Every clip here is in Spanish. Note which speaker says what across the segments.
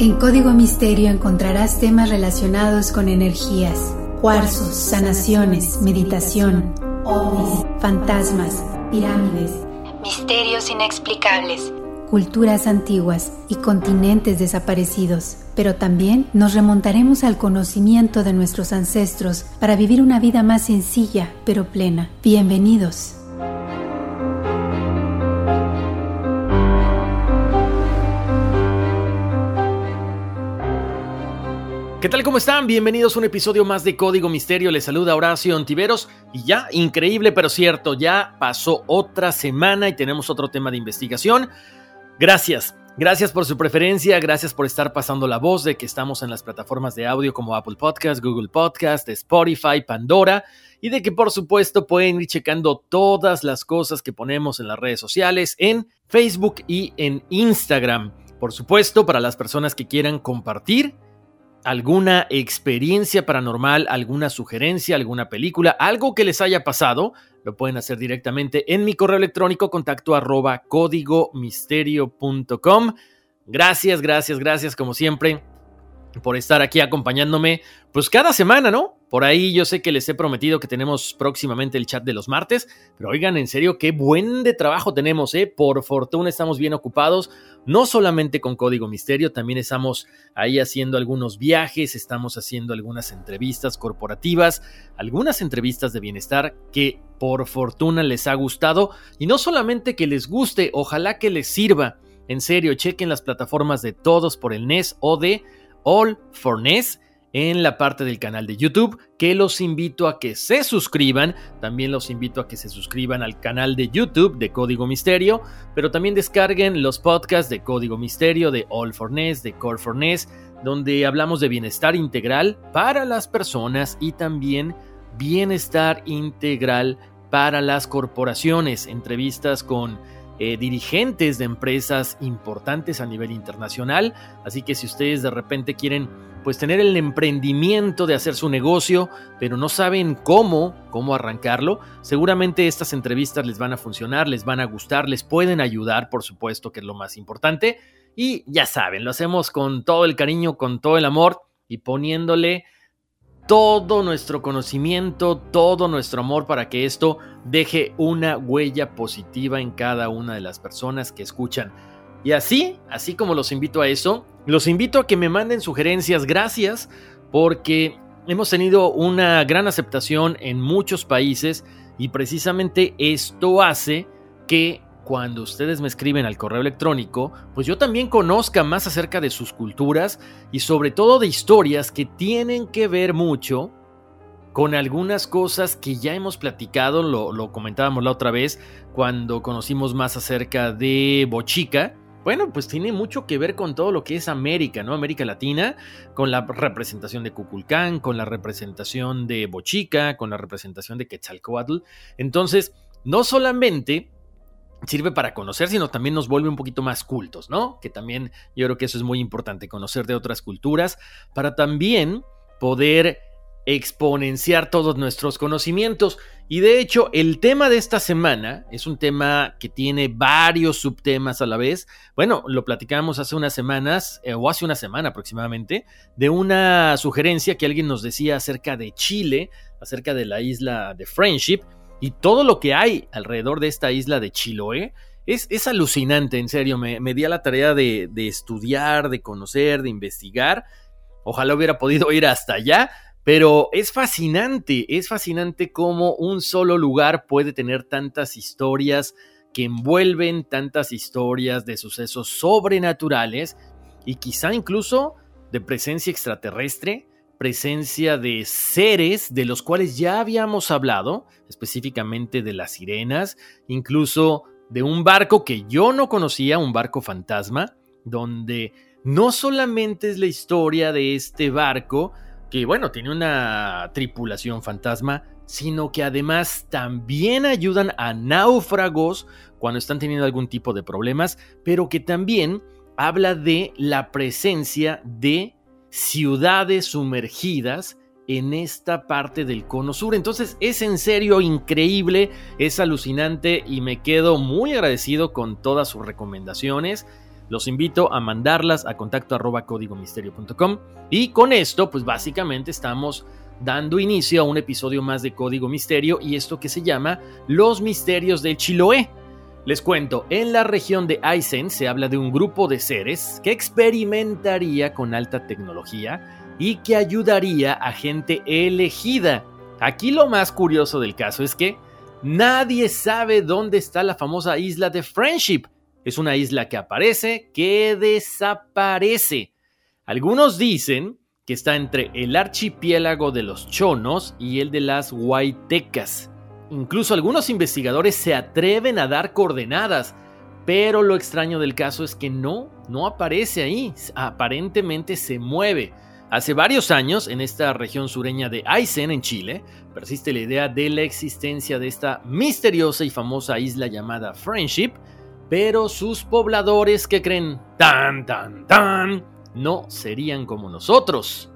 Speaker 1: En Código Misterio encontrarás temas relacionados con energías, cuarzos, sanaciones, meditación, ovnis, fantasmas, pirámides, misterios inexplicables, culturas antiguas y continentes desaparecidos. Pero también nos remontaremos al conocimiento de nuestros ancestros para vivir una vida más sencilla pero plena. Bienvenidos.
Speaker 2: ¿Qué tal? ¿Cómo están? Bienvenidos a un episodio más de Código Misterio. Les saluda Horacio Ontiveros. Y ya, increíble pero cierto, ya pasó otra semana y tenemos otro tema de investigación. Gracias. Gracias por su preferencia, gracias por estar pasando la voz de que estamos en las plataformas de audio como Apple Podcast, Google Podcast, Spotify, Pandora y de que por supuesto pueden ir checando todas las cosas que ponemos en las redes sociales, en Facebook y en Instagram. Por supuesto, para las personas que quieran compartir alguna experiencia paranormal, alguna sugerencia, alguna película, algo que les haya pasado, lo pueden hacer directamente en mi correo electrónico contacto arroba códigomisterio.com. Gracias, gracias, gracias como siempre por estar aquí acompañándome, pues cada semana, ¿no? Por ahí yo sé que les he prometido que tenemos próximamente el chat de los martes, pero oigan, en serio, qué buen de trabajo tenemos, ¿eh? Por fortuna estamos bien ocupados, no solamente con Código Misterio, también estamos ahí haciendo algunos viajes, estamos haciendo algunas entrevistas corporativas, algunas entrevistas de bienestar que por fortuna les ha gustado, y no solamente que les guste, ojalá que les sirva. En serio, chequen las plataformas de Todos por el NES o de All for NES en la parte del canal de YouTube, que los invito a que se suscriban. También los invito a que se suscriban al canal de YouTube de Código Misterio, pero también descarguen los podcasts de Código Misterio, de All for NES, de Core for NES, donde hablamos de bienestar integral para las personas y también bienestar integral para las corporaciones. Entrevistas con eh, dirigentes de empresas importantes a nivel internacional. Así que si ustedes de repente quieren pues tener el emprendimiento de hacer su negocio, pero no saben cómo, cómo arrancarlo, seguramente estas entrevistas les van a funcionar, les van a gustar, les pueden ayudar, por supuesto, que es lo más importante. Y ya saben, lo hacemos con todo el cariño, con todo el amor y poniéndole todo nuestro conocimiento, todo nuestro amor para que esto deje una huella positiva en cada una de las personas que escuchan. Y así, así como los invito a eso, los invito a que me manden sugerencias, gracias, porque hemos tenido una gran aceptación en muchos países y precisamente esto hace que cuando ustedes me escriben al correo electrónico, pues yo también conozca más acerca de sus culturas y sobre todo de historias que tienen que ver mucho con algunas cosas que ya hemos platicado, lo, comentábamos la otra vez cuando conocimos más acerca de Bochica. Bueno, pues tiene mucho que ver con todo lo que es América, ¿no? América Latina, con la representación de Cuculcán, con la representación de Bochica, con la representación de Quetzalcoatl. Entonces, no solamente sirve para conocer, sino también nos vuelve un poquito más cultos, ¿no? Que también yo creo que eso es muy importante, conocer de otras culturas, para también poder exponenciar todos nuestros conocimientos. Y de hecho, el tema de esta semana es un tema que tiene varios subtemas a la vez. Bueno, lo platicamos hace unas semanas, eh, o hace una semana aproximadamente, de una sugerencia que alguien nos decía acerca de Chile, acerca de la isla de Friendship, y todo lo que hay alrededor de esta isla de Chiloé Es, alucinante, en serio, me, me di a la tarea de, de estudiar, de conocer, de investigar. Ojalá hubiera podido ir hasta allá, pero es fascinante, es fascinante cómo un solo lugar puede tener tantas historias que envuelven tantas historias de sucesos sobrenaturales y quizá incluso de presencia extraterrestre, presencia de seres de los cuales ya habíamos hablado, específicamente de las sirenas, incluso de un barco que yo no conocía, un barco fantasma, donde no solamente es la historia de este barco, que bueno, tiene una tripulación fantasma, sino que además también ayudan a náufragos cuando están teniendo algún tipo de problemas, pero que también habla de la presencia de ciudades sumergidas en esta parte del cono sur. Entonces es en serio increíble, es alucinante y me quedo muy agradecido con todas sus recomendaciones. Los invito a mandarlas a contacto arroba códigomisterio.com y con esto pues básicamente estamos dando inicio a un episodio más de Código Misterio y esto que se llama Los Misterios del Chiloé. Les cuento, en la región de Aizen se habla de un grupo de seres que experimentaría con alta tecnología y que ayudaría a gente elegida. Aquí lo más curioso del caso es que nadie sabe dónde está la famosa isla de Friendship, es una isla que aparece, que desaparece. Algunos dicen que está entre el archipiélago de los chonos y el de las huaytecas. Incluso algunos investigadores se atreven a dar coordenadas, pero lo extraño del caso es que no, no aparece ahí, aparentemente se mueve. Hace varios años, en esta región sureña de Aysén, en Chile, persiste la idea de la existencia de esta misteriosa y famosa isla llamada Friendship, pero sus pobladores que creen tan, tan, tan, no serían como nosotros.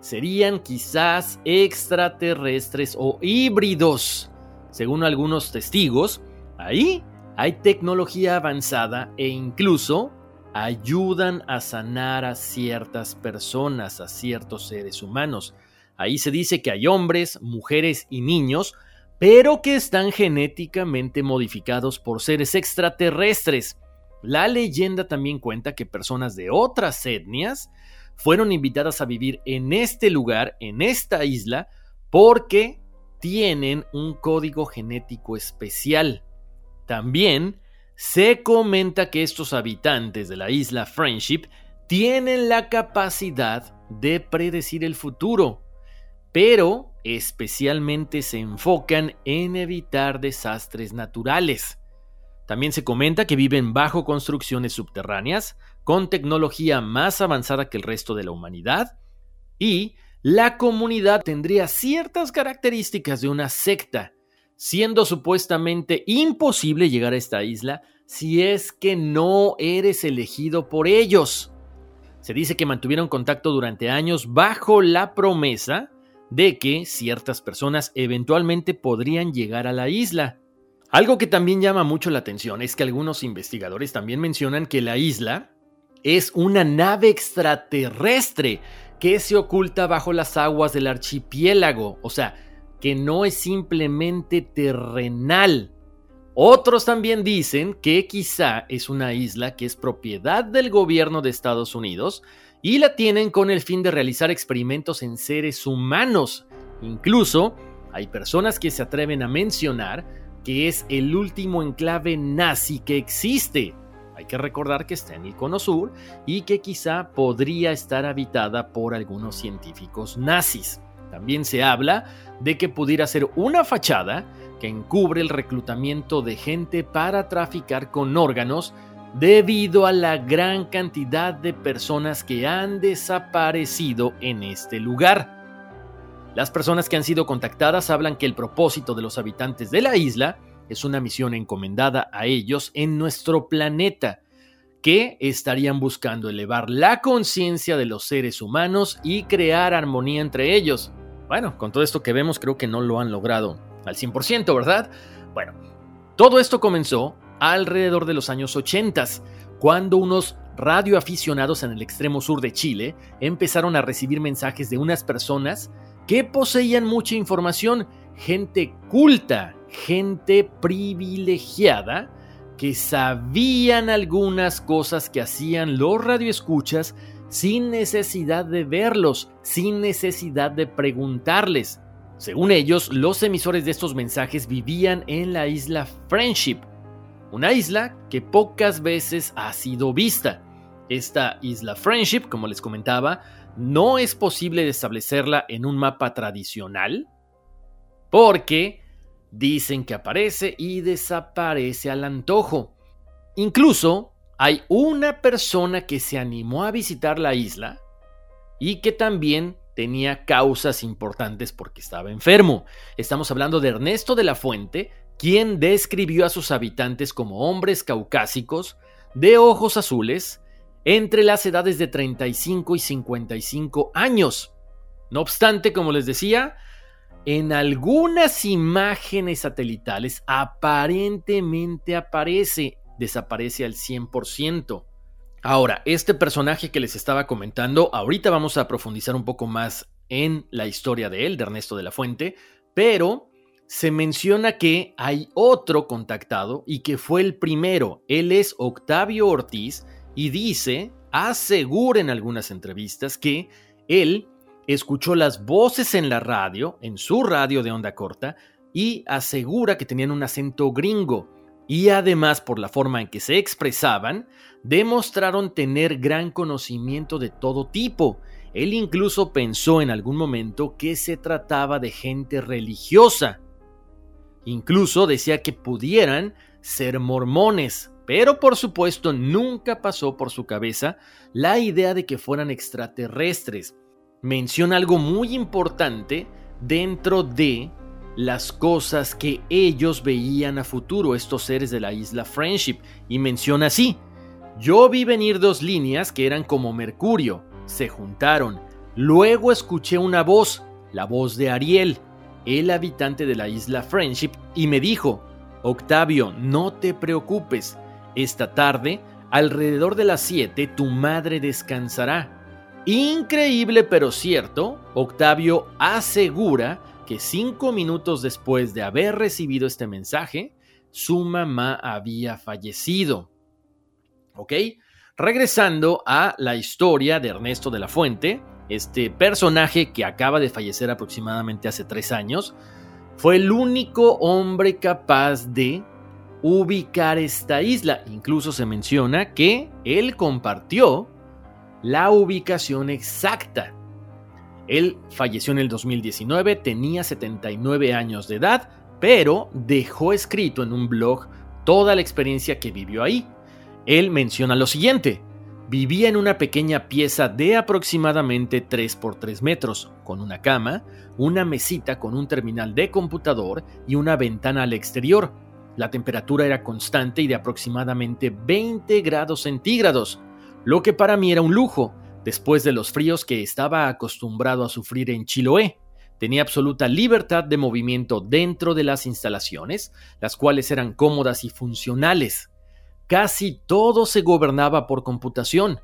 Speaker 2: Serían quizás extraterrestres o híbridos. Según algunos testigos, ahí hay tecnología avanzada e incluso ayudan a sanar a ciertas personas, a ciertos seres humanos. Ahí se dice que hay hombres, mujeres y niños pero que están genéticamente modificados por seres extraterrestres. La leyenda también cuenta que personas de otras etnias fueron invitadas a vivir en este lugar, en esta isla, porque tienen un código genético especial. También se comenta que estos habitantes de la isla Friendship tienen la capacidad de predecir el futuro, pero especialmente se enfocan en evitar desastres naturales. También se comenta que viven bajo construcciones subterráneas, con tecnología más avanzada que el resto de la humanidad, y la comunidad tendría ciertas características de una secta, siendo supuestamente imposible llegar a esta isla si es que no eres elegido por ellos. Se dice que mantuvieron contacto durante años bajo la promesa de que ciertas personas eventualmente podrían llegar a la isla. Algo que también llama mucho la atención es que algunos investigadores también mencionan que la isla es una nave extraterrestre que se oculta bajo las aguas del archipiélago, o sea, que no es simplemente terrenal. Otros también dicen que quizá es una isla que es propiedad del gobierno de Estados Unidos y la tienen con el fin de realizar experimentos en seres humanos. Incluso hay personas que se atreven a mencionar que es el último enclave nazi que existe. Hay que recordar que está en el cono sur y que quizá podría estar habitada por algunos científicos nazis. También se habla de que pudiera ser una fachada que encubre el reclutamiento de gente para traficar con órganos debido a la gran cantidad de personas que han desaparecido en este lugar. Las personas que han sido contactadas hablan que el propósito de los habitantes de la isla es una misión encomendada a ellos en nuestro planeta, que estarían buscando elevar la conciencia de los seres humanos y crear armonía entre ellos. Bueno, con todo esto que vemos creo que no lo han logrado al 100%, ¿verdad? Bueno, todo esto comenzó alrededor de los años 80, cuando unos radioaficionados en el extremo sur de Chile empezaron a recibir mensajes de unas personas que poseían mucha información, gente culta, gente privilegiada, que sabían algunas cosas que hacían los radioescuchas sin necesidad de verlos, sin necesidad de preguntarles. Según ellos, los emisores de estos mensajes vivían en la isla Friendship, una isla que pocas veces ha sido vista. Esta isla Friendship, como les comentaba, no es posible establecerla en un mapa tradicional porque dicen que aparece y desaparece al antojo. Incluso hay una persona que se animó a visitar la isla y que también tenía causas importantes porque estaba enfermo. Estamos hablando de Ernesto de la Fuente, quien describió a sus habitantes como hombres caucásicos, de ojos azules, entre las edades de 35 y 55 años. No obstante, como les decía, en algunas imágenes satelitales aparentemente aparece, desaparece al 100%. Ahora, este personaje que les estaba comentando, ahorita vamos a profundizar un poco más en la historia de él, de Ernesto de la Fuente, pero se menciona que hay otro contactado y que fue el primero. Él es Octavio Ortiz y dice, asegura en algunas entrevistas que él escuchó las voces en la radio, en su radio de onda corta, y asegura que tenían un acento gringo. Y además, por la forma en que se expresaban, demostraron tener gran conocimiento de todo tipo. Él incluso pensó en algún momento que se trataba de gente religiosa. Incluso decía que pudieran ser mormones, pero por supuesto nunca pasó por su cabeza la idea de que fueran extraterrestres. Menciona algo muy importante dentro de las cosas que ellos veían a futuro, estos seres de la isla Friendship, y menciona así, yo vi venir dos líneas que eran como Mercurio, se juntaron, luego escuché una voz, la voz de Ariel, el habitante de la isla Friendship, y me dijo, Octavio, no te preocupes, esta tarde, alrededor de las 7, tu madre descansará. Increíble pero cierto, Octavio asegura que cinco minutos después de haber recibido este mensaje, su mamá había fallecido. ¿Ok? Regresando a la historia de Ernesto de la Fuente, este personaje que acaba de fallecer aproximadamente hace tres años, fue el único hombre capaz de ubicar esta isla. Incluso se menciona que él compartió la ubicación exacta. Él falleció en el 2019, tenía 79 años de edad, pero dejó escrito en un blog toda la experiencia que vivió ahí. Él menciona lo siguiente. Vivía en una pequeña pieza de aproximadamente 3 por 3 metros, con una cama, una mesita con un terminal de computador y una ventana al exterior. La temperatura era constante y de aproximadamente 20 grados centígrados, lo que para mí era un lujo, después de los fríos que estaba acostumbrado a sufrir en Chiloé. Tenía absoluta libertad de movimiento dentro de las instalaciones, las cuales eran cómodas y funcionales. Casi todo se gobernaba por computación,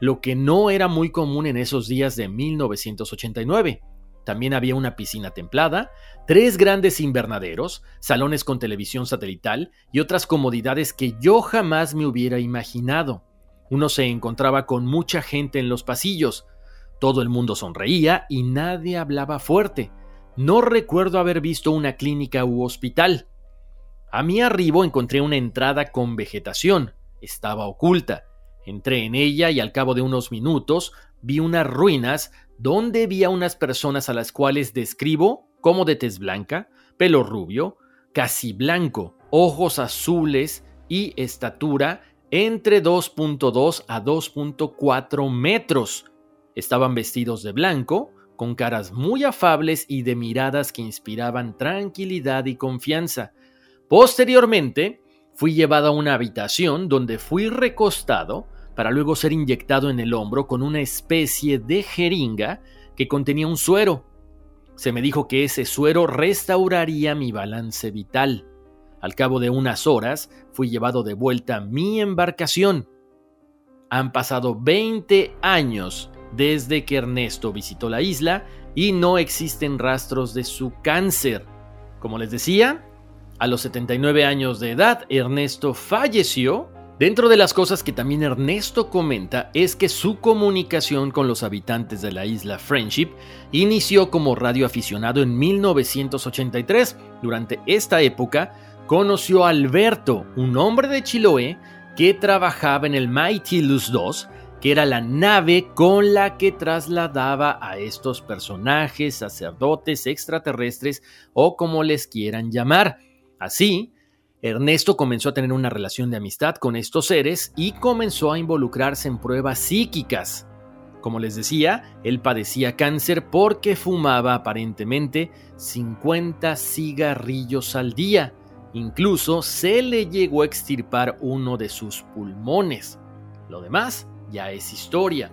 Speaker 2: lo que no era muy común en esos días de 1989. También había una piscina templada, tres grandes invernaderos, salones con televisión satelital y otras comodidades que yo jamás me hubiera imaginado. Uno se encontraba con mucha gente en los pasillos. Todo el mundo sonreía y nadie hablaba fuerte. No recuerdo haber visto una clínica u hospital. A mi arribo encontré una entrada con vegetación. Estaba oculta. Entré en ella y al cabo de unos minutos vi unas ruinas donde vi a unas personas a las cuales describo como de tez blanca, pelo rubio, casi blanco, ojos azules y estatura entre 2.2 a 2.4 metros. Estaban vestidos de blanco, con caras muy afables y de miradas que inspiraban tranquilidad y confianza. Posteriormente, fui llevado a una habitación donde fui recostado para luego ser inyectado en el hombro con una especie de jeringa que contenía un suero. Se me dijo que ese suero restauraría mi balance vital. Al cabo de unas horas fui llevado de vuelta a mi embarcación. Han pasado 20 años desde que Ernesto visitó la isla y no existen rastros de su cáncer. Como les decía, A los 79 años de edad, Ernesto falleció. Dentro de las cosas que también Ernesto comenta es que su comunicación con los habitantes de la isla Friendship inició como radioaficionado en 1983. Durante esta época, conoció a Alberto, un hombre de Chiloé que trabajaba en el Luz 2 que era la nave con la que trasladaba a estos personajes, sacerdotes, extraterrestres o como les quieran llamar. Así, Ernesto comenzó a tener una relación de amistad con estos seres y comenzó a involucrarse en pruebas psíquicas. Como les decía, él padecía cáncer porque fumaba aparentemente 50 cigarrillos al día. Incluso se le llegó a extirpar uno de sus pulmones. Lo demás ya es historia.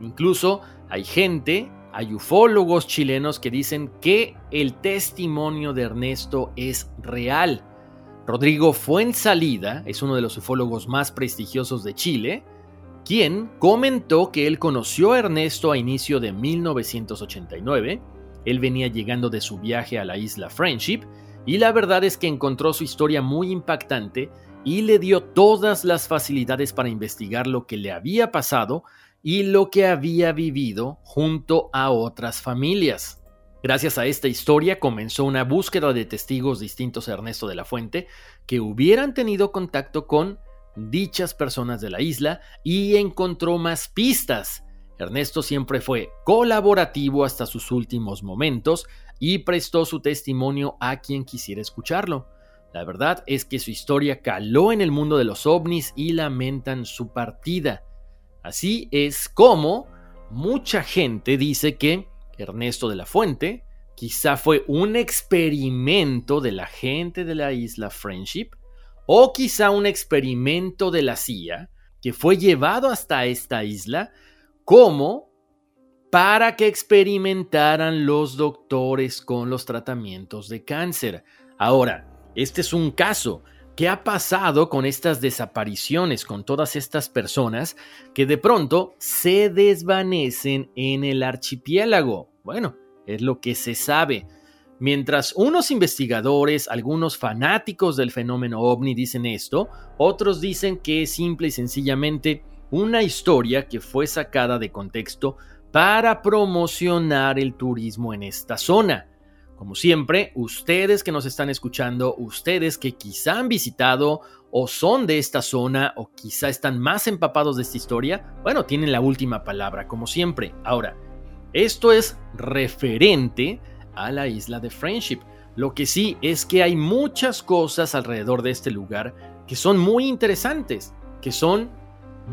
Speaker 2: Incluso hay gente, hay ufólogos chilenos que dicen que el testimonio de Ernesto es real. Rodrigo Fuensalida es uno de los ufólogos más prestigiosos de Chile, quien comentó que él conoció a Ernesto a inicio de 1989. Él venía llegando de su viaje a la isla Friendship y la verdad es que encontró su historia muy impactante y le dio todas las facilidades para investigar lo que le había pasado y lo que había vivido junto a otras familias. Gracias a esta historia comenzó una búsqueda de testigos distintos a Ernesto de la Fuente que hubieran tenido contacto con dichas personas de la isla y encontró más pistas. Ernesto siempre fue colaborativo hasta sus últimos momentos y prestó su testimonio a quien quisiera escucharlo. La verdad es que su historia caló en el mundo de los ovnis y lamentan su partida. Así es como mucha gente dice que Ernesto de la Fuente quizá fue un experimento de la gente de la isla Friendship o quizá un experimento de la CIA que fue llevado hasta esta isla como para que experimentaran los doctores con los tratamientos de cáncer. Ahora, este es un caso. ¿Qué ha pasado con estas desapariciones, con todas estas personas que de pronto se desvanecen en el archipiélago? Bueno, es lo que se sabe. Mientras unos investigadores, algunos fanáticos del fenómeno ovni dicen esto, otros dicen que es simple y sencillamente una historia que fue sacada de contexto para promocionar el turismo en esta zona. Como siempre, ustedes que nos están escuchando, ustedes que quizá han visitado o son de esta zona o quizá están más empapados de esta historia, bueno, tienen la última palabra, como siempre. Ahora, esto es referente a la isla de Friendship. Lo que sí es que hay muchas cosas alrededor de este lugar que son muy interesantes, que son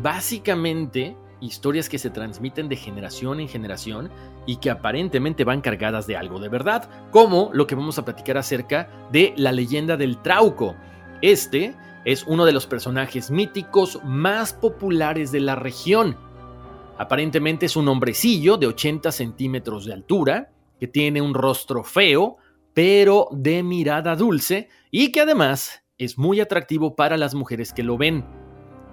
Speaker 2: básicamente historias que se transmiten de generación en generación y que aparentemente van cargadas de algo de verdad, como lo que vamos a platicar acerca de la leyenda del Trauco. Este es uno de los personajes míticos más populares de la región. Aparentemente es un hombrecillo de 80 centímetros de altura, que tiene un rostro feo, pero de mirada dulce, y que además es muy atractivo para las mujeres que lo ven.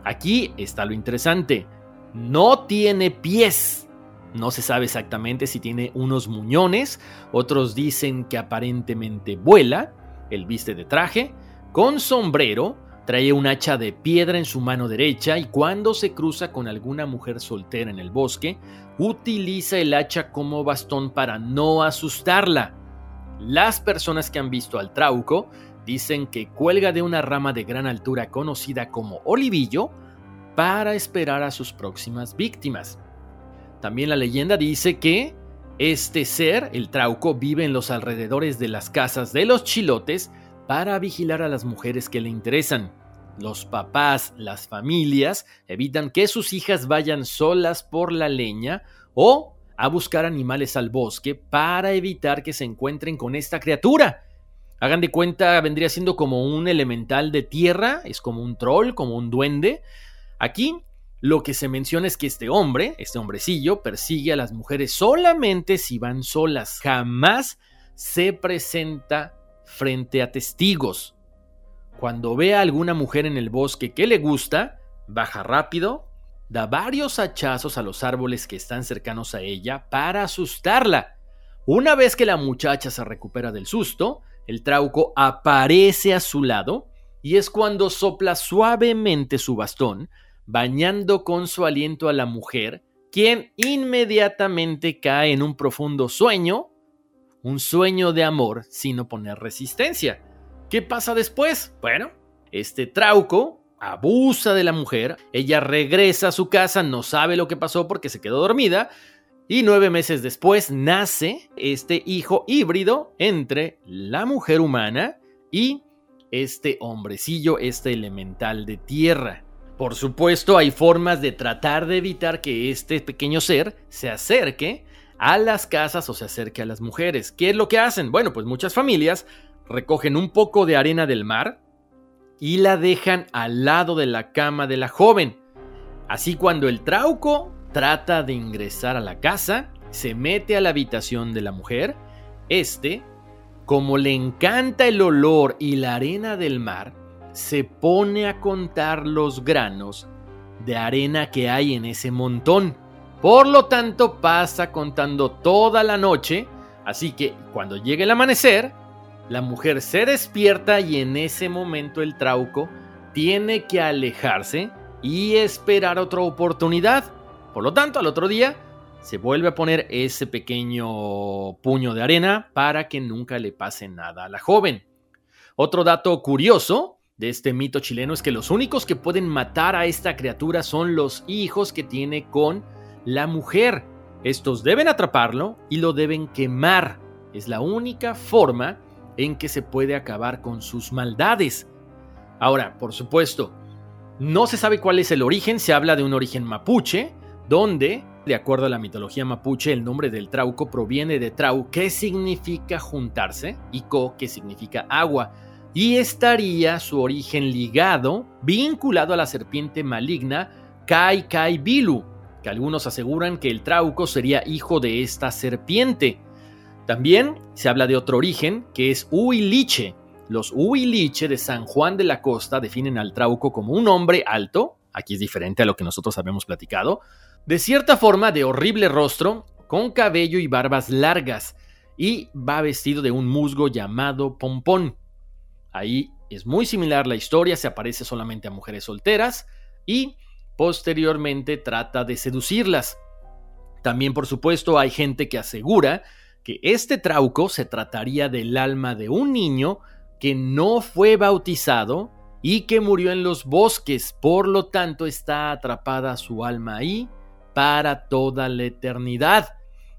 Speaker 2: Aquí está lo interesante no tiene pies. No se sabe exactamente si tiene unos muñones, otros dicen que aparentemente vuela, él viste de traje, con sombrero, trae un hacha de piedra en su mano derecha y cuando se cruza con alguna mujer soltera en el bosque, utiliza el hacha como bastón para no asustarla. Las personas que han visto al trauco dicen que cuelga de una rama de gran altura conocida como olivillo, para esperar a sus próximas víctimas. También la leyenda dice que este ser, el trauco, vive en los alrededores de las casas de los chilotes para vigilar a las mujeres que le interesan. Los papás, las familias, evitan que sus hijas vayan solas por la leña o a buscar animales al bosque para evitar que se encuentren con esta criatura. Hagan de cuenta, vendría siendo como un elemental de tierra, es como un troll, como un duende, Aquí lo que se menciona es que este hombre, este hombrecillo, persigue a las mujeres solamente si van solas. Jamás se presenta frente a testigos. Cuando ve a alguna mujer en el bosque que le gusta, baja rápido, da varios hachazos a los árboles que están cercanos a ella para asustarla. Una vez que la muchacha se recupera del susto, el trauco aparece a su lado y es cuando sopla suavemente su bastón, bañando con su aliento a la mujer, quien inmediatamente cae en un profundo sueño, un sueño de amor sin oponer resistencia. ¿Qué pasa después? Bueno, este trauco abusa de la mujer, ella regresa a su casa, no sabe lo que pasó porque se quedó dormida, y nueve meses después nace este hijo híbrido entre la mujer humana y este hombrecillo, este elemental de tierra. Por supuesto, hay formas de tratar de evitar que este pequeño ser se acerque a las casas o se acerque a las mujeres. ¿Qué es lo que hacen? Bueno, pues muchas familias recogen un poco de arena del mar y la dejan al lado de la cama de la joven. Así cuando el trauco trata de ingresar a la casa, se mete a la habitación de la mujer. Este, como le encanta el olor y la arena del mar, se pone a contar los granos de arena que hay en ese montón. Por lo tanto, pasa contando toda la noche, así que cuando llegue el amanecer, la mujer se despierta y en ese momento el trauco tiene que alejarse y esperar otra oportunidad. Por lo tanto, al otro día se vuelve a poner ese pequeño puño de arena para que nunca le pase nada a la joven. Otro dato curioso de este mito chileno es que los únicos que pueden matar a esta criatura son los hijos que tiene con la mujer. Estos deben atraparlo y lo deben quemar. Es la única forma en que se puede acabar con sus maldades. Ahora, por supuesto, no se sabe cuál es el origen, se habla de un origen mapuche, donde, de acuerdo a la mitología mapuche, el nombre del trauco proviene de trau, que significa juntarse, y co, que significa agua, y estaría su origen ligado, vinculado a la serpiente maligna Kai Kai Bilu, que algunos aseguran que el trauco sería hijo de esta serpiente. También se habla de otro origen, que es Huiliche. Los Huiliche de San Juan de la Costa definen al trauco como un hombre alto, aquí es diferente a lo que nosotros habíamos platicado, de cierta forma de horrible rostro, con cabello y barbas largas, y va vestido de un musgo llamado pompón. Ahí es muy similar la historia, se aparece solamente a mujeres solteras y posteriormente trata de seducirlas. También, por supuesto, hay gente que asegura que este trauco se trataría del alma de un niño que no fue bautizado y que murió en los bosques, por lo tanto está atrapada su alma ahí para toda la eternidad.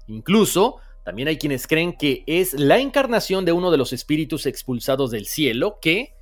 Speaker 2: Incluso, también hay quienes creen que es la encarnación de uno de los espíritus expulsados del cielo que,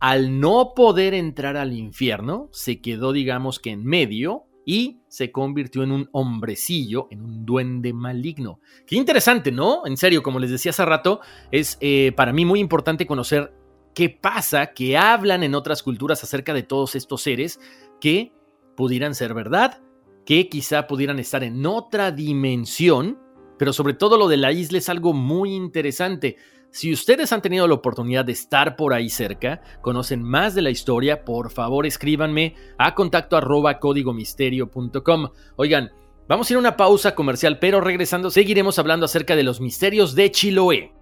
Speaker 2: al no poder entrar al infierno, se quedó, digamos que en medio y se convirtió en un hombrecillo, en un duende maligno. Qué interesante, ¿no? En serio, como les decía hace rato, es eh, para mí muy importante conocer qué pasa, que hablan en otras culturas acerca de todos estos seres que pudieran ser verdad que quizá pudieran estar en otra dimensión, pero sobre todo lo de la isla es algo muy interesante. Si ustedes han tenido la oportunidad de estar por ahí cerca, conocen más de la historia, por favor escríbanme a contacto arroba códigomisterio.com. Oigan, vamos a ir a una pausa comercial, pero regresando seguiremos hablando acerca de los misterios de Chiloé.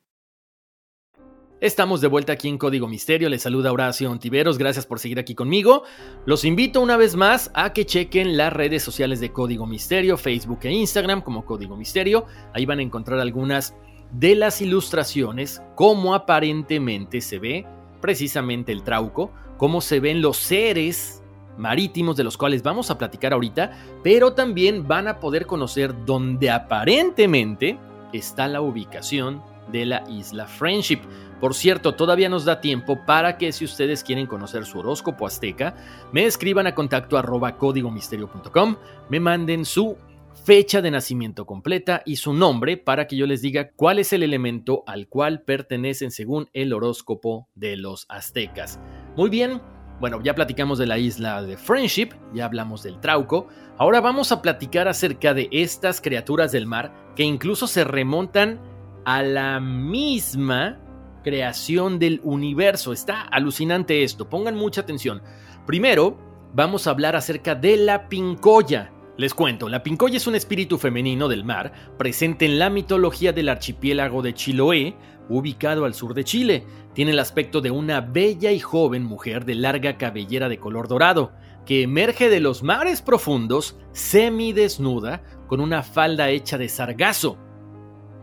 Speaker 2: Estamos de vuelta aquí en Código Misterio. Les saluda Horacio Ontiveros. Gracias por seguir aquí conmigo. Los invito una vez más a que chequen las redes sociales de Código Misterio, Facebook e Instagram como Código Misterio. Ahí van a encontrar algunas de las ilustraciones, cómo aparentemente se ve precisamente el trauco, cómo se ven los seres marítimos de los cuales vamos a platicar ahorita, pero también van a poder conocer dónde aparentemente está la ubicación de la isla Friendship. Por cierto, todavía nos da tiempo para que si ustedes quieren conocer su horóscopo azteca, me escriban a contacto arroba códigomisterio.com, me manden su fecha de nacimiento completa y su nombre para que yo les diga cuál es el elemento al cual pertenecen según el horóscopo de los aztecas. Muy bien, bueno, ya platicamos de la isla de Friendship, ya hablamos del Trauco, ahora vamos a platicar acerca de estas criaturas del mar que incluso se remontan a la misma creación del universo. Está alucinante esto, pongan mucha atención. Primero, vamos a hablar acerca de la pincoya. Les cuento, la pincoya es un espíritu femenino del mar presente en la mitología del archipiélago de Chiloé, ubicado al sur de Chile. Tiene el aspecto de una bella y joven mujer de larga cabellera de color dorado, que emerge de los mares profundos semidesnuda con una falda hecha de sargazo.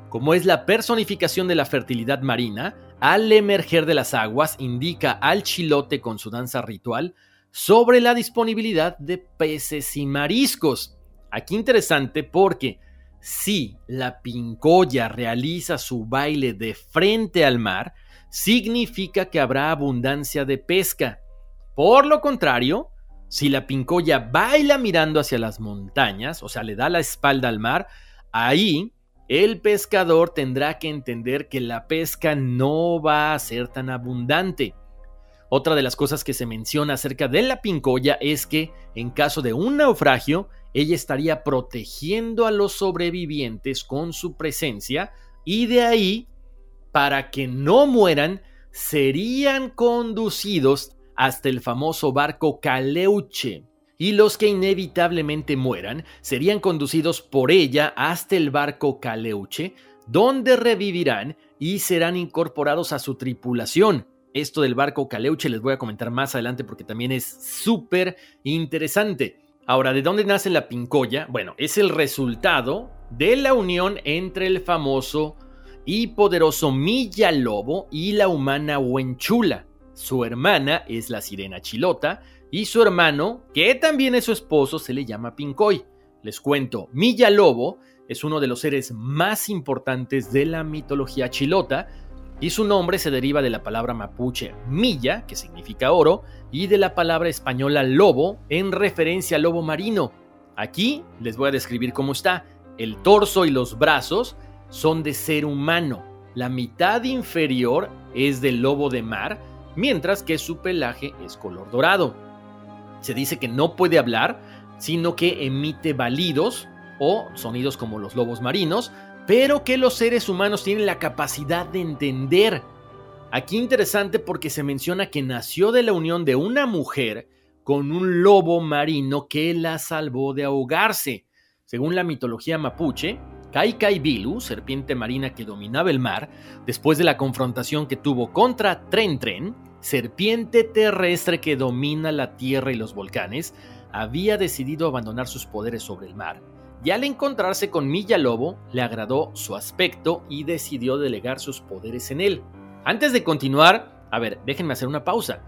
Speaker 2: Como es la personificación de la fertilidad marina, al emerger de las aguas indica al chilote con su danza ritual sobre la disponibilidad de peces y mariscos. Aquí interesante porque si la pincoya realiza su baile de frente al mar, significa que habrá abundancia de pesca. Por lo contrario, si la pincoya baila mirando hacia las montañas, o sea, le da la espalda al mar, ahí el pescador tendrá que entender que la pesca no va a ser tan abundante. Otra de las cosas que se menciona acerca de la pincoya es que, en caso de un naufragio, ella estaría protegiendo a los sobrevivientes con su presencia y de ahí, para que no mueran, serían conducidos hasta el famoso barco Caleuche. Y los que inevitablemente mueran serían conducidos por ella hasta el barco Caleuche, donde revivirán y serán incorporados a su tripulación. Esto del barco Caleuche les voy a comentar más adelante porque también es súper interesante. Ahora, ¿de dónde nace la pincoya? Bueno, es el resultado de la unión entre el famoso y poderoso Milla Lobo y la humana Huenchula. Su hermana es la sirena Chilota y su hermano, que también es su esposo, se le llama Pincoy. Les cuento, Milla Lobo es uno de los seres más importantes de la mitología chilota y su nombre se deriva de la palabra mapuche milla, que significa oro, y de la palabra española lobo, en referencia al lobo marino. Aquí les voy a describir cómo está. El torso y los brazos son de ser humano. La mitad inferior es del lobo de mar, mientras que su pelaje es color dorado. Se dice que no puede hablar, sino que emite balidos o sonidos como los lobos marinos, pero que los seres humanos tienen la capacidad de entender. Aquí interesante porque se menciona que nació de la unión de una mujer con un lobo marino que la salvó de ahogarse. Según la mitología mapuche, Kai Kai Bilu, serpiente marina que dominaba el mar, después de la confrontación que tuvo contra Tren Tren, serpiente terrestre que domina la tierra y los volcanes, había decidido abandonar sus poderes sobre el mar y al encontrarse con Milla Lobo, le agradó su aspecto y decidió delegar sus poderes en él. Antes de continuar, a ver, déjenme hacer una pausa.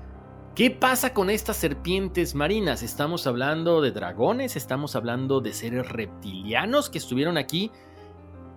Speaker 2: ¿Qué pasa con estas serpientes marinas? ¿Estamos hablando de dragones? ¿Estamos hablando de seres reptilianos que estuvieron aquí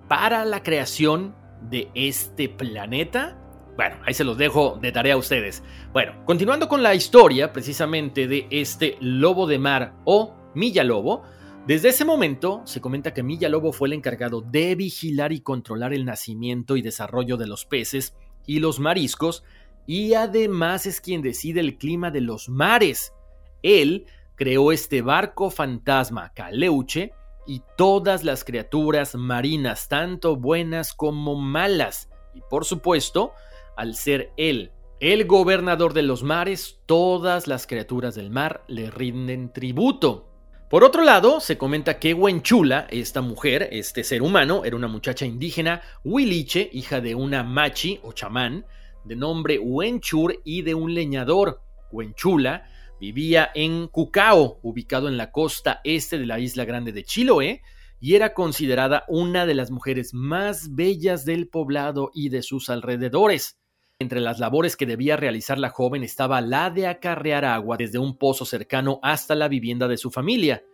Speaker 2: para la creación de este planeta? Bueno, ahí se los dejo de tarea a ustedes. Bueno, continuando con la historia precisamente de este lobo de mar o Milla Lobo, desde ese momento, se comenta que Milla Lobo fue el encargado de vigilar y controlar el nacimiento y desarrollo de los peces y los mariscos, y además es quien decide el clima de los mares. Él creó este barco fantasma Caleuche y todas las criaturas marinas, tanto buenas como malas. Y por supuesto, al ser él el gobernador de los mares, todas las criaturas del mar le rinden tributo. Por otro lado, se comenta que Wenchula, esta mujer, este ser humano, era una muchacha indígena huiliche, hija de una machi o chamán, de nombre Wenchur y de un leñador. Wenchula vivía en Cucao, ubicado en la costa este de la isla grande de Chiloé, y era considerada una de las mujeres más bellas del poblado y de sus alrededores. Entre las labores que debía realizar la joven estaba la de acarrear agua desde un pozo cercano hasta la vivienda de su familia.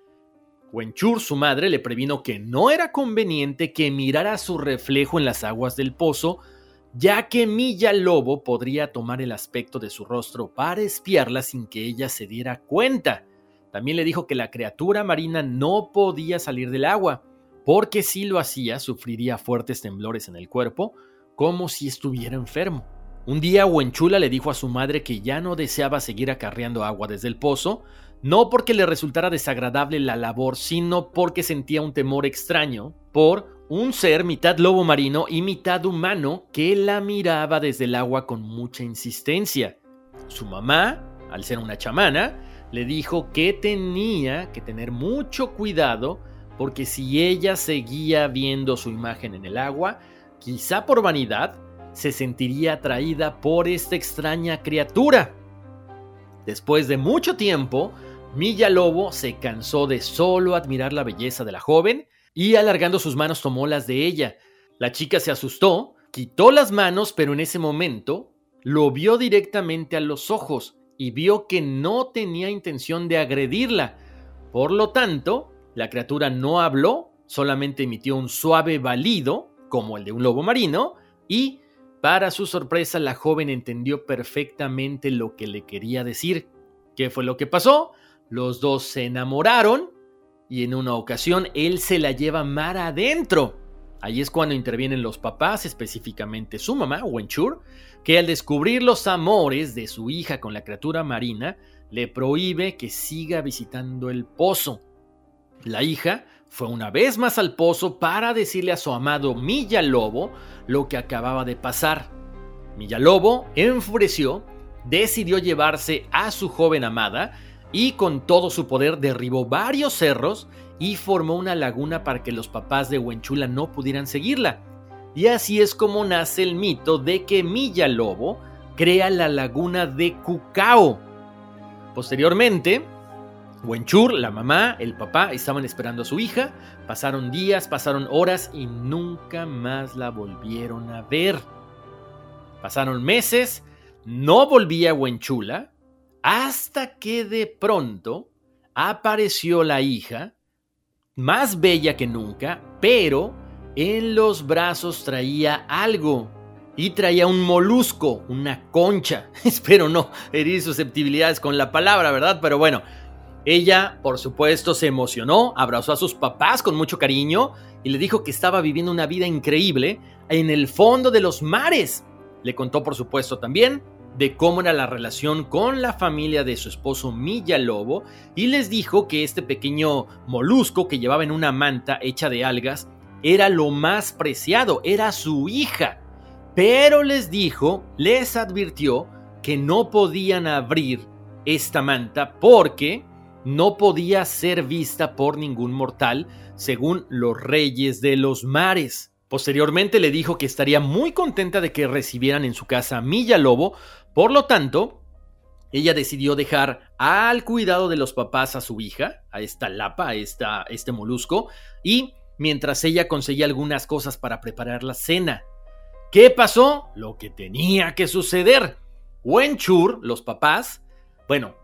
Speaker 2: Wenchur, su madre, le previno que no era conveniente que mirara su reflejo en las aguas del pozo, ya que Milla Lobo podría tomar el aspecto de su rostro para espiarla sin que ella se diera cuenta. también le dijo que la criatura marina no podía salir del agua, porque si lo hacía sufriría fuertes temblores en el cuerpo, como si estuviera enfermo. Un día Huenchula le dijo a su madre que ya no deseaba seguir acarreando agua desde el pozo, no porque le resultara desagradable la labor, sino porque sentía un temor extraño por un ser mitad lobo marino y mitad humano que la miraba desde el agua con mucha insistencia. Su mamá, al ser una chamana, le dijo que tenía que tener mucho cuidado porque si ella seguía viendo su imagen en el agua, quizá por vanidad, se sentiría atraída por esta extraña criatura. Después de mucho tiempo, Milla Lobo se cansó de solo admirar la belleza de la joven y alargando sus manos tomó las de ella. La chica se asustó, quitó las manos, pero en ese momento lo vio directamente a los ojos y vio que no tenía intención de agredirla. Por lo tanto, la criatura no habló, solamente emitió un suave balido, como el de un lobo marino, y, para su sorpresa, la joven entendió perfectamente lo que le quería decir. ¿Qué fue lo que pasó? Los dos se enamoraron y en una ocasión él se la lleva mar adentro. Ahí es cuando intervienen los papás, específicamente su mamá, Wenchur, que al descubrir los amores de su hija con la criatura marina, le prohíbe que siga visitando el pozo. La hija fue una vez más al pozo para decirle a su amado Milla Lobo lo que acababa de pasar. Milla Lobo, enfureció, decidió llevarse a su joven amada y con todo su poder derribó varios cerros y formó una laguna para que los papás de Huenchula no pudieran seguirla. Y así es como nace el mito de que Milla Lobo crea la laguna de Cucao. Posteriormente, Wenchur, la mamá, el papá estaban esperando a su hija, pasaron días, pasaron horas y nunca más la volvieron a ver. Pasaron meses, no volvía Wenchula, hasta que de pronto apareció la hija, más bella que nunca, pero en los brazos traía algo. Y traía un molusco, una concha. Espero no herir susceptibilidades con la palabra, ¿verdad? Pero bueno, ella, por supuesto, se emocionó, abrazó a sus papás con mucho cariño y le dijo que estaba viviendo una vida increíble en el fondo de los mares. Le contó, por supuesto, también de cómo era la relación con la familia de su esposo Milla Lobo y les dijo que este pequeño molusco que llevaba en una manta hecha de algas era lo más preciado, era su hija. Pero les dijo, les advirtió que no podían abrir esta manta porque no podía ser vista por ningún mortal según los reyes de los mares. Posteriormente le dijo que estaría muy contenta de que recibieran en su casa a Milla Lobo, por lo tanto, ella decidió dejar al cuidado de los papás a su hija, a esta lapa, a esta, este molusco, y mientras ella conseguía algunas cosas para preparar la cena. ¿Qué pasó? Lo que tenía que suceder. Wenchur, los papás, bueno,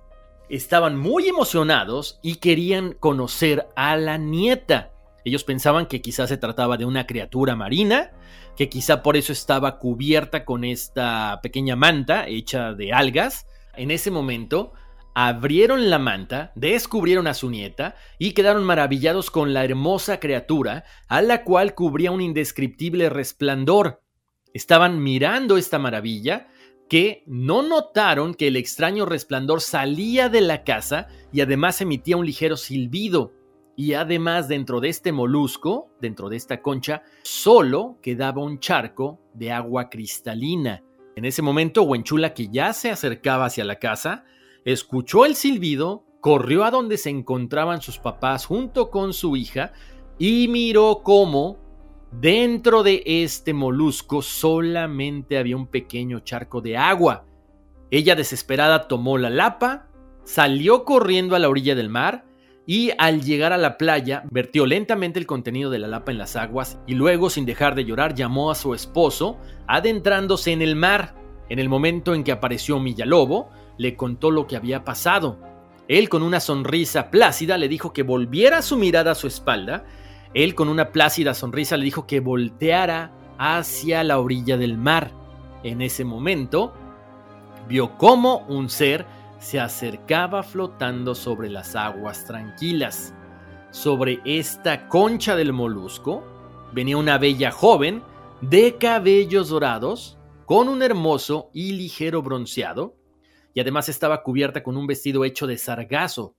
Speaker 2: estaban muy emocionados y querían conocer a la nieta. Ellos pensaban que quizás se trataba de una criatura marina, que quizá por eso estaba cubierta con esta pequeña manta hecha de algas. En ese momento, abrieron la manta, descubrieron a su nieta y quedaron maravillados con la hermosa criatura, a la cual cubría un indescriptible resplandor. Estaban mirando esta maravilla que no notaron que el extraño resplandor salía de la casa y además emitía un ligero silbido. Y además dentro de este molusco, dentro de esta concha, solo quedaba un charco de agua cristalina. En ese momento, Huenchula, que ya se acercaba hacia la casa, escuchó el silbido, corrió a donde se encontraban sus papás junto con su hija y miró cómo dentro de este molusco solamente había un pequeño charco de agua. Ella desesperada tomó la lapa, salió corriendo a la orilla del mar y al llegar a la playa vertió lentamente el contenido de la lapa en las aguas y luego sin dejar de llorar llamó a su esposo adentrándose en el mar. En el momento en que apareció Millalobo, le contó lo que había pasado. Él con una sonrisa plácida le dijo que volviera su mirada a su espalda. Él con una plácida sonrisa le dijo que volteara hacia la orilla del mar. En ese momento, vio cómo un ser se acercaba flotando sobre las aguas tranquilas. Sobre esta concha del molusco venía una bella joven de cabellos dorados, con un hermoso y ligero bronceado, y además estaba cubierta con un vestido hecho de sargazo.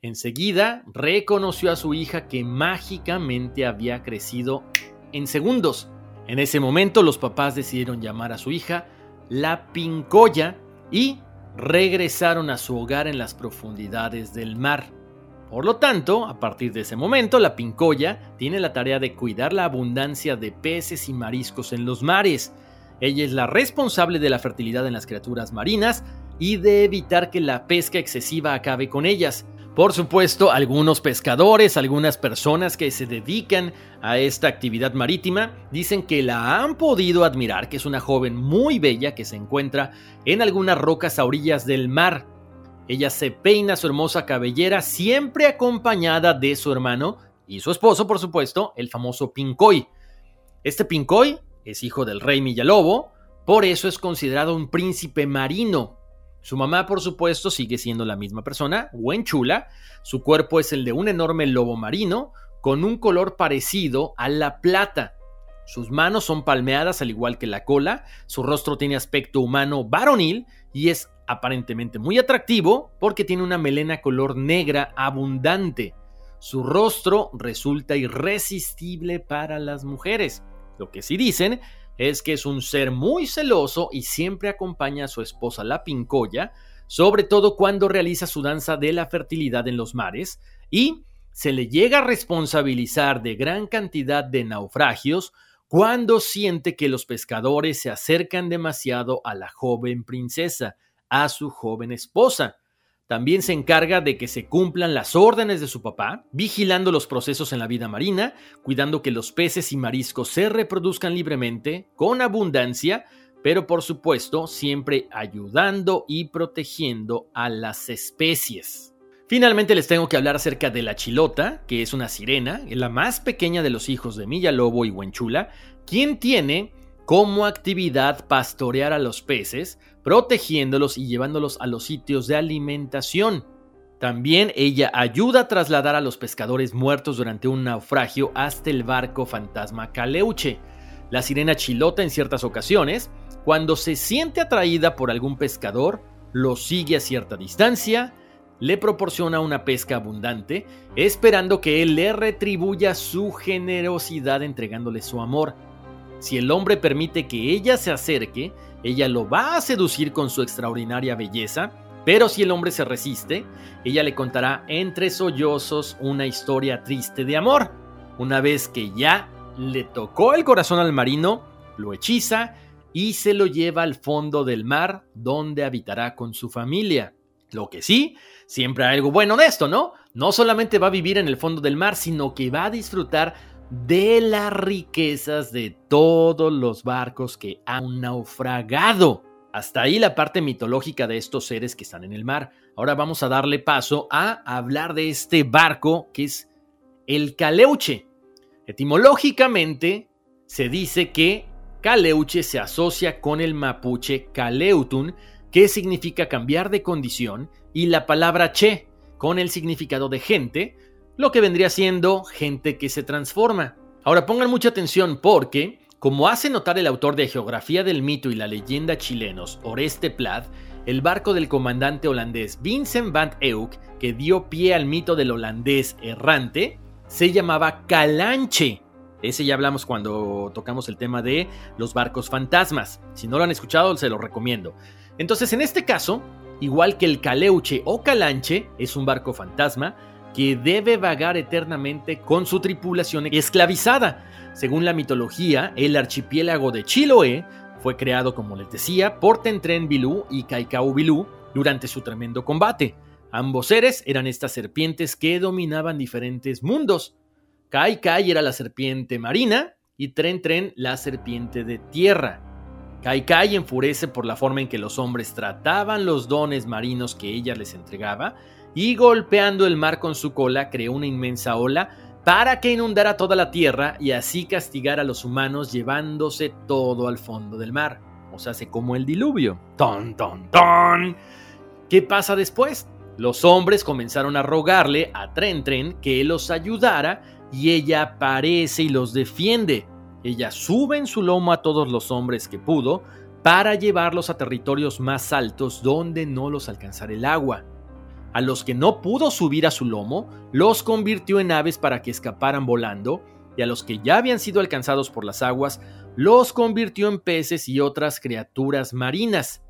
Speaker 2: Enseguida reconoció a su hija que mágicamente había crecido en segundos. En ese momento los papás decidieron llamar a su hija la Pincoya y regresaron a su hogar en las profundidades del mar. Por lo tanto, a partir de ese momento, la Pincoya tiene la tarea de cuidar la abundancia de peces y mariscos en los mares. Ella es la responsable de la fertilidad en las criaturas marinas y de evitar que la pesca excesiva acabe con ellas. Por supuesto, algunos pescadores, algunas personas que se dedican a esta actividad marítima, dicen que la han podido admirar, que es una joven muy bella que se encuentra en algunas rocas a orillas del mar. Ella se peina su hermosa cabellera siempre acompañada de su hermano y su esposo, por supuesto, el famoso Pincoy. Este Pincoy es hijo del rey Millalobo, por eso es considerado un príncipe marino. Su mamá, por supuesto, sigue siendo la misma persona, Chula. Su cuerpo es el de un enorme lobo marino, con un color parecido a la plata. Sus manos son palmeadas al igual que la cola, su rostro tiene aspecto humano varonil y es aparentemente muy atractivo porque tiene una melena color negra abundante. Su rostro resulta irresistible para las mujeres. Lo que sí dicen es que es un ser muy celoso y siempre acompaña a su esposa la pincoya, sobre todo cuando realiza su danza de la fertilidad en los mares, y se le llega a responsabilizar de gran cantidad de naufragios cuando siente que los pescadores se acercan demasiado a la joven princesa, a su joven esposa. También se encarga de que se cumplan las órdenes de su papá, vigilando los procesos en la vida marina, cuidando que los peces y mariscos se reproduzcan libremente, con abundancia, pero por supuesto siempre ayudando y protegiendo a las especies. Finalmente les tengo que hablar acerca de la chilota, que es una sirena, la más pequeña de los hijos de Milla Lobo y Huenchula, quien tiene como actividad pastorear a los peces, protegiéndolos y llevándolos a los sitios de alimentación. También ella ayuda a trasladar a los pescadores muertos durante un naufragio hasta el barco fantasma Caleuche. La sirena chilota en ciertas ocasiones, cuando se siente atraída por algún pescador, lo sigue a cierta distancia, le proporciona una pesca abundante, esperando que él le retribuya su generosidad entregándole su amor. Si el hombre permite que ella se acerque, ella lo va a seducir con su extraordinaria belleza, pero si el hombre se resiste, ella le contará entre sollozos una historia triste de amor. Una vez que ya le tocó el corazón al marino, lo hechiza y se lo lleva al fondo del mar, donde habitará con su familia. Lo que sí, siempre hay algo bueno en esto, ¿no? No solamente va a vivir en el fondo del mar, sino que va a disfrutar de las riquezas de todos los barcos que han naufragado. Hasta ahí la parte mitológica de estos seres que están en el mar. Ahora vamos a darle paso a hablar de este barco que es el Caleuche. Etimológicamente se dice que Caleuche se asocia con el mapuche Caleutun, que significa cambiar de condición, y la palabra che, con el significado de gente, lo que vendría siendo gente que se transforma. Ahora pongan mucha atención porque, como hace notar el autor de Geografía del Mito y la Leyenda chilenos, Oreste Plat, el barco del comandante holandés Vincent van Eyck, que dio pie al mito del holandés errante, se llamaba Calanche. Ese ya hablamos cuando tocamos el tema de los barcos fantasmas. Si no lo han escuchado, se lo recomiendo. Entonces, en este caso, igual que el Caleuche o Calanche, es un barco fantasma, que debe vagar eternamente con su tripulación esclavizada. Según la mitología, el archipiélago de Chiloé fue creado, como les decía, por Tentren Bilú y Kaikau Bilú durante su tremendo combate. Ambos seres eran estas serpientes que dominaban diferentes mundos. Kai Kai era la serpiente marina y Tren Tren la serpiente de tierra. Kai Kai enfurece por la forma en que los hombres trataban los dones marinos que ella les entregaba y golpeando el mar con su cola creó una inmensa ola para que inundara toda la tierra y así castigara a los humanos llevándose todo al fondo del mar. O sea, se como el diluvio. ¡Ton, ton, ton! ¿Qué pasa después? Los hombres comenzaron a rogarle a Tren Tren que los ayudara y ella aparece y los defiende. Ella sube en su lomo a todos los hombres que pudo para llevarlos a territorios más altos donde no los alcanzara el agua. A los que no pudo subir a su lomo, los convirtió en aves para que escaparan volando, y a los que ya habían sido alcanzados por las aguas, los convirtió en peces y otras criaturas marinas.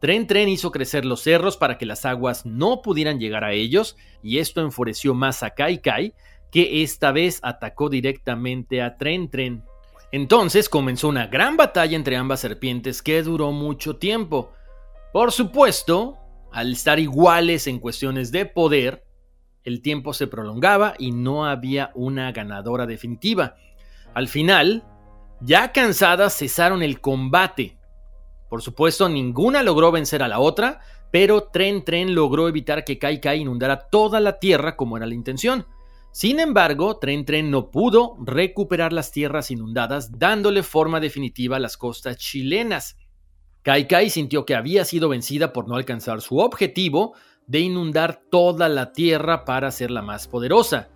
Speaker 2: Tren Tren hizo crecer los cerros para que las aguas no pudieran llegar a ellos, y esto enfureció más a Kai Kai, que esta vez atacó directamente a Tren Tren. Entonces comenzó una gran batalla entre ambas serpientes que duró mucho tiempo. Por supuesto, al estar iguales en cuestiones de poder, el tiempo se prolongaba y no había una ganadora definitiva. Al final, ya cansadas, cesaron el combate. Por supuesto, ninguna logró vencer a la otra, pero Tren Tren logró evitar que Kai Kai inundara toda la tierra como era la intención. Sin embargo, Tren Tren no pudo recuperar las tierras inundadas, dándole forma definitiva a las costas chilenas. Kai Kai sintió que había sido vencida por no alcanzar su objetivo de inundar toda la tierra para hacerla más poderosa.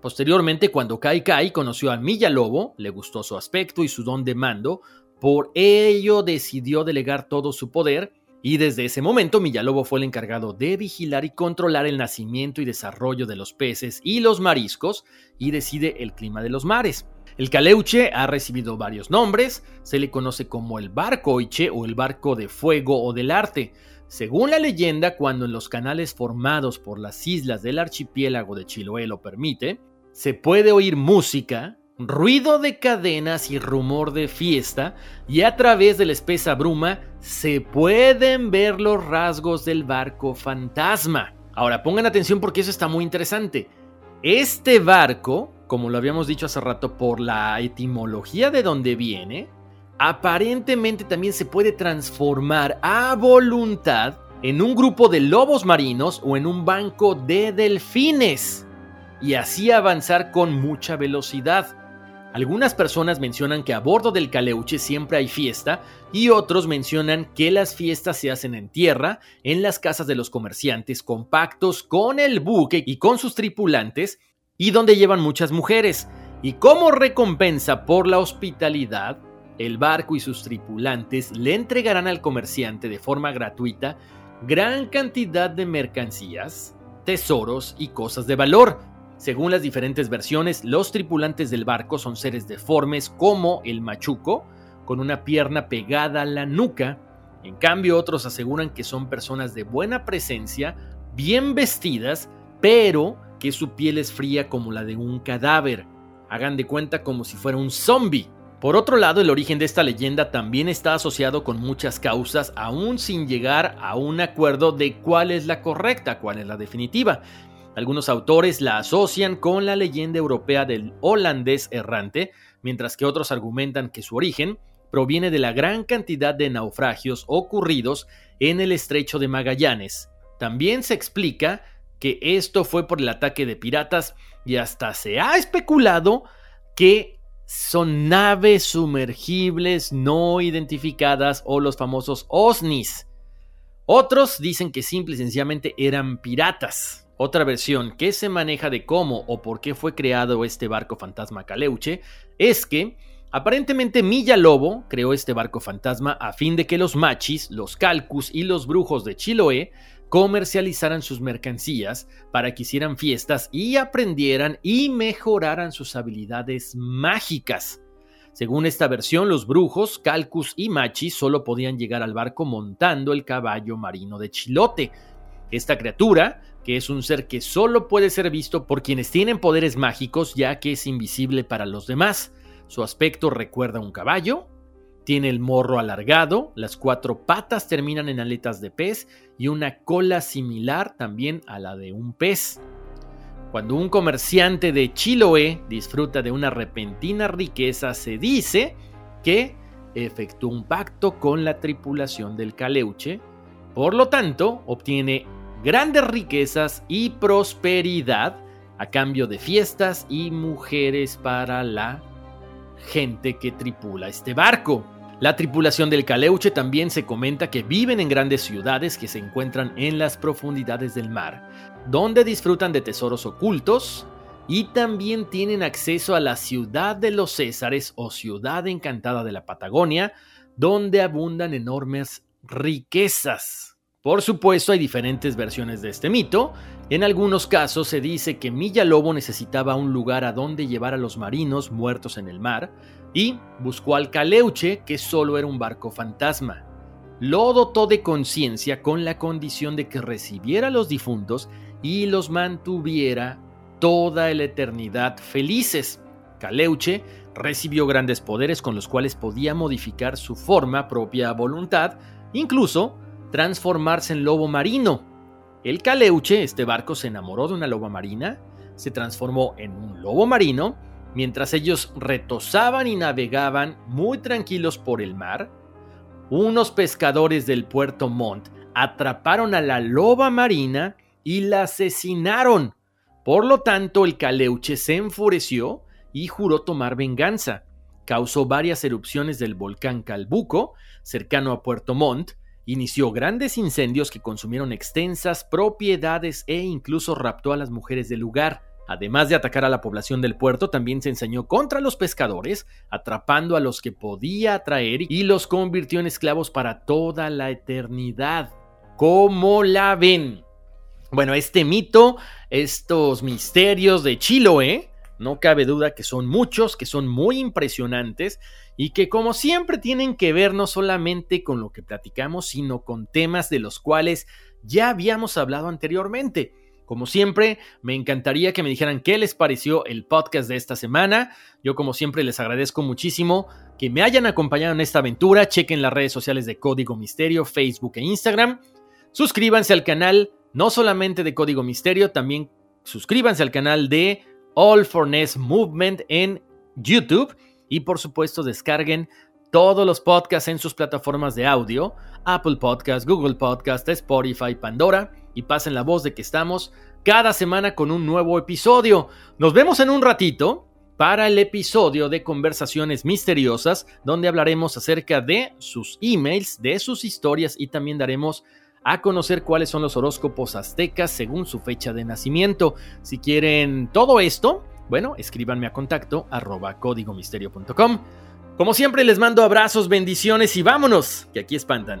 Speaker 2: Posteriormente, cuando Kai Kai conoció a Milla Lobo, le gustó su aspecto y su don de mando, por ello decidió delegar todo su poder y desde ese momento Millalobo fue el encargado de vigilar y controlar el nacimiento y desarrollo de los peces y los mariscos y decide el clima de los mares. El caleuche ha recibido varios nombres, se le conoce como el barco oiche o el barco de fuego o del arte. Según la leyenda, cuando en los canales formados por las islas del archipiélago de Chiloé lo permite, se puede oír música, ruido de cadenas y rumor de fiesta, y a través de la espesa bruma se pueden ver los rasgos del barco fantasma. Ahora pongan atención porque eso está muy interesante. Este barco como lo habíamos dicho hace rato, por la etimología de donde viene, aparentemente también se puede transformar a voluntad en un grupo de lobos marinos o en un banco de delfines y así avanzar con mucha velocidad. Algunas personas mencionan que a bordo del caleuche siempre hay fiesta y otros mencionan que las fiestas se hacen en tierra, en las casas de los comerciantes compactos con el buque y con sus tripulantes y donde llevan muchas mujeres. Y como recompensa por la hospitalidad, el barco y sus tripulantes le entregarán al comerciante de forma gratuita gran cantidad de mercancías, tesoros y cosas de valor. Según las diferentes versiones, los tripulantes del barco son seres deformes como el machuco, con una pierna pegada a la nuca. En cambio, otros aseguran que son personas de buena presencia, bien vestidas, pero que su piel es fría como la de un cadáver. Hagan de cuenta como si fuera un zombie. Por otro lado, el origen de esta leyenda también está asociado con muchas causas, aún sin llegar a un acuerdo de cuál es la correcta, cuál es la definitiva. Algunos autores la asocian con la leyenda europea del holandés errante, mientras que otros argumentan que su origen proviene de la gran cantidad de naufragios ocurridos en el estrecho de Magallanes. También se explica que esto fue por el ataque de piratas y hasta se ha especulado que son naves sumergibles no identificadas o los famosos OSNIs. Otros dicen que simple y sencillamente eran piratas. Otra versión que se maneja de cómo o por qué fue creado este barco fantasma Caleuche es que aparentemente Milla Lobo creó este barco fantasma a fin de que los machis, los calcus y los brujos de Chiloé comercializaran sus mercancías para que hicieran fiestas y aprendieran y mejoraran sus habilidades mágicas. Según esta versión, los brujos, Calcus y Machi solo podían llegar al barco montando el caballo marino de Chilote. Esta criatura, que es un ser que solo puede ser visto por quienes tienen poderes mágicos ya que es invisible para los demás. Su aspecto recuerda a un caballo, tiene el morro alargado, las cuatro patas terminan en aletas de pez y una cola similar también a la de un pez. Cuando un comerciante de Chiloé disfruta de una repentina riqueza, se dice que efectuó un pacto con la tripulación del Caleuche, por lo tanto obtiene grandes riquezas y prosperidad a cambio de fiestas y mujeres para la gente que tripula este barco. La tripulación del Caleuche también se comenta que viven en grandes ciudades que se encuentran en las profundidades del mar, donde disfrutan de tesoros ocultos y también tienen acceso a la ciudad de los Césares o ciudad encantada de la Patagonia, donde abundan enormes riquezas. Por supuesto, hay diferentes versiones de este mito. En algunos casos se dice que Milla Lobo necesitaba un lugar a donde llevar a los marinos muertos en el mar, y buscó al Caleuche, que solo era un barco fantasma. Lo dotó de conciencia con la condición de que recibiera a los difuntos y los mantuviera toda la eternidad felices. Caleuche recibió grandes poderes con los cuales podía modificar su forma propia voluntad, incluso transformarse en lobo marino. El Caleuche, este barco, se enamoró de una loba marina, se transformó en un lobo marino Mientras ellos retosaban y navegaban muy tranquilos por el mar, unos pescadores del puerto Montt atraparon a la loba marina y la asesinaron. Por lo tanto, el Caleuche se enfureció y juró tomar venganza. Causó varias erupciones del volcán Calbuco, cercano a Puerto Montt, inició grandes incendios que consumieron extensas propiedades e incluso raptó a las mujeres del lugar. Además de atacar a la población del puerto, también se ensañó contra los pescadores, atrapando a los que podía atraer y los convirtió en esclavos para toda la eternidad. ¿Cómo la ven? Bueno, este mito, estos misterios de Chiloé, no cabe duda que son muchos, que son muy impresionantes y que como siempre tienen que ver no solamente con lo que platicamos, sino con temas de los cuales ya habíamos hablado anteriormente. Como siempre, me encantaría que me dijeran qué les pareció el podcast de esta semana. Yo como siempre les agradezco muchísimo que me hayan acompañado en esta aventura. Chequen las redes sociales de Código Misterio, Facebook e Instagram. Suscríbanse al canal, no solamente de Código Misterio, también suscríbanse al canal de All for Ness Movement en YouTube. Y por supuesto descarguen todos los podcasts en sus plataformas de audio, Apple Podcast, Google Podcast, Spotify, Pandora y pasen la voz de que estamos cada semana con un nuevo episodio. Nos vemos en un ratito para el episodio de Conversaciones Misteriosas, donde hablaremos acerca de sus emails, de sus historias y también daremos a conocer cuáles son los horóscopos aztecas según su fecha de nacimiento. Si quieren todo esto, bueno, escríbanme a contacto arroba códigomisterio.com. Como siempre les mando abrazos, bendiciones y vámonos, que aquí espantan.